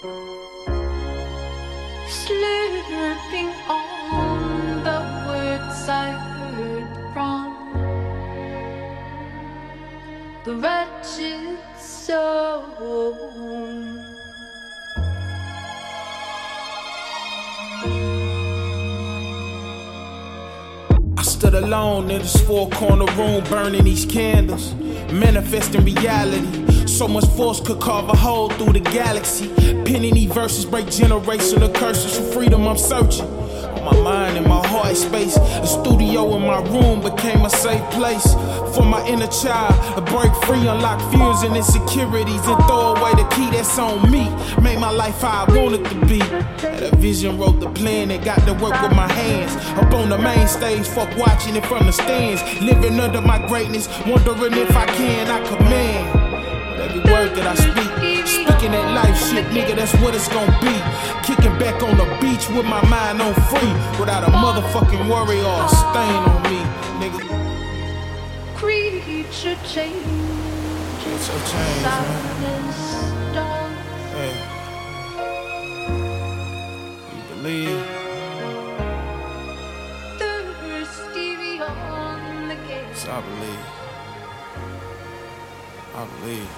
Slurping on the words I heard from the wretched soul. I stood alone in this four corner room, burning these candles, manifesting reality. So much force could carve a hole through the galaxy. Penning these verses break generational curses for freedom. I'm searching. My mind and my heart space. A studio in my room became a safe place for my inner child to break free, unlock fears and insecurities, and throw away the key that's on me. Make my life how I want it to be. Had a vision, wrote the plan, and got to work with my hands. Up on the main stage, fuck watching it from the stands. Living under my greatness, wondering if I can, I command. That I speak, speaking that life shit, nigga, that's what it's gonna be. Kicking back on the beach with my mind on free, without a motherfucking worry or a stain on me, nigga. Creature changes So change, man. silence. Hey. You believe? Thirsty beyond the gate. So I believe. I believe.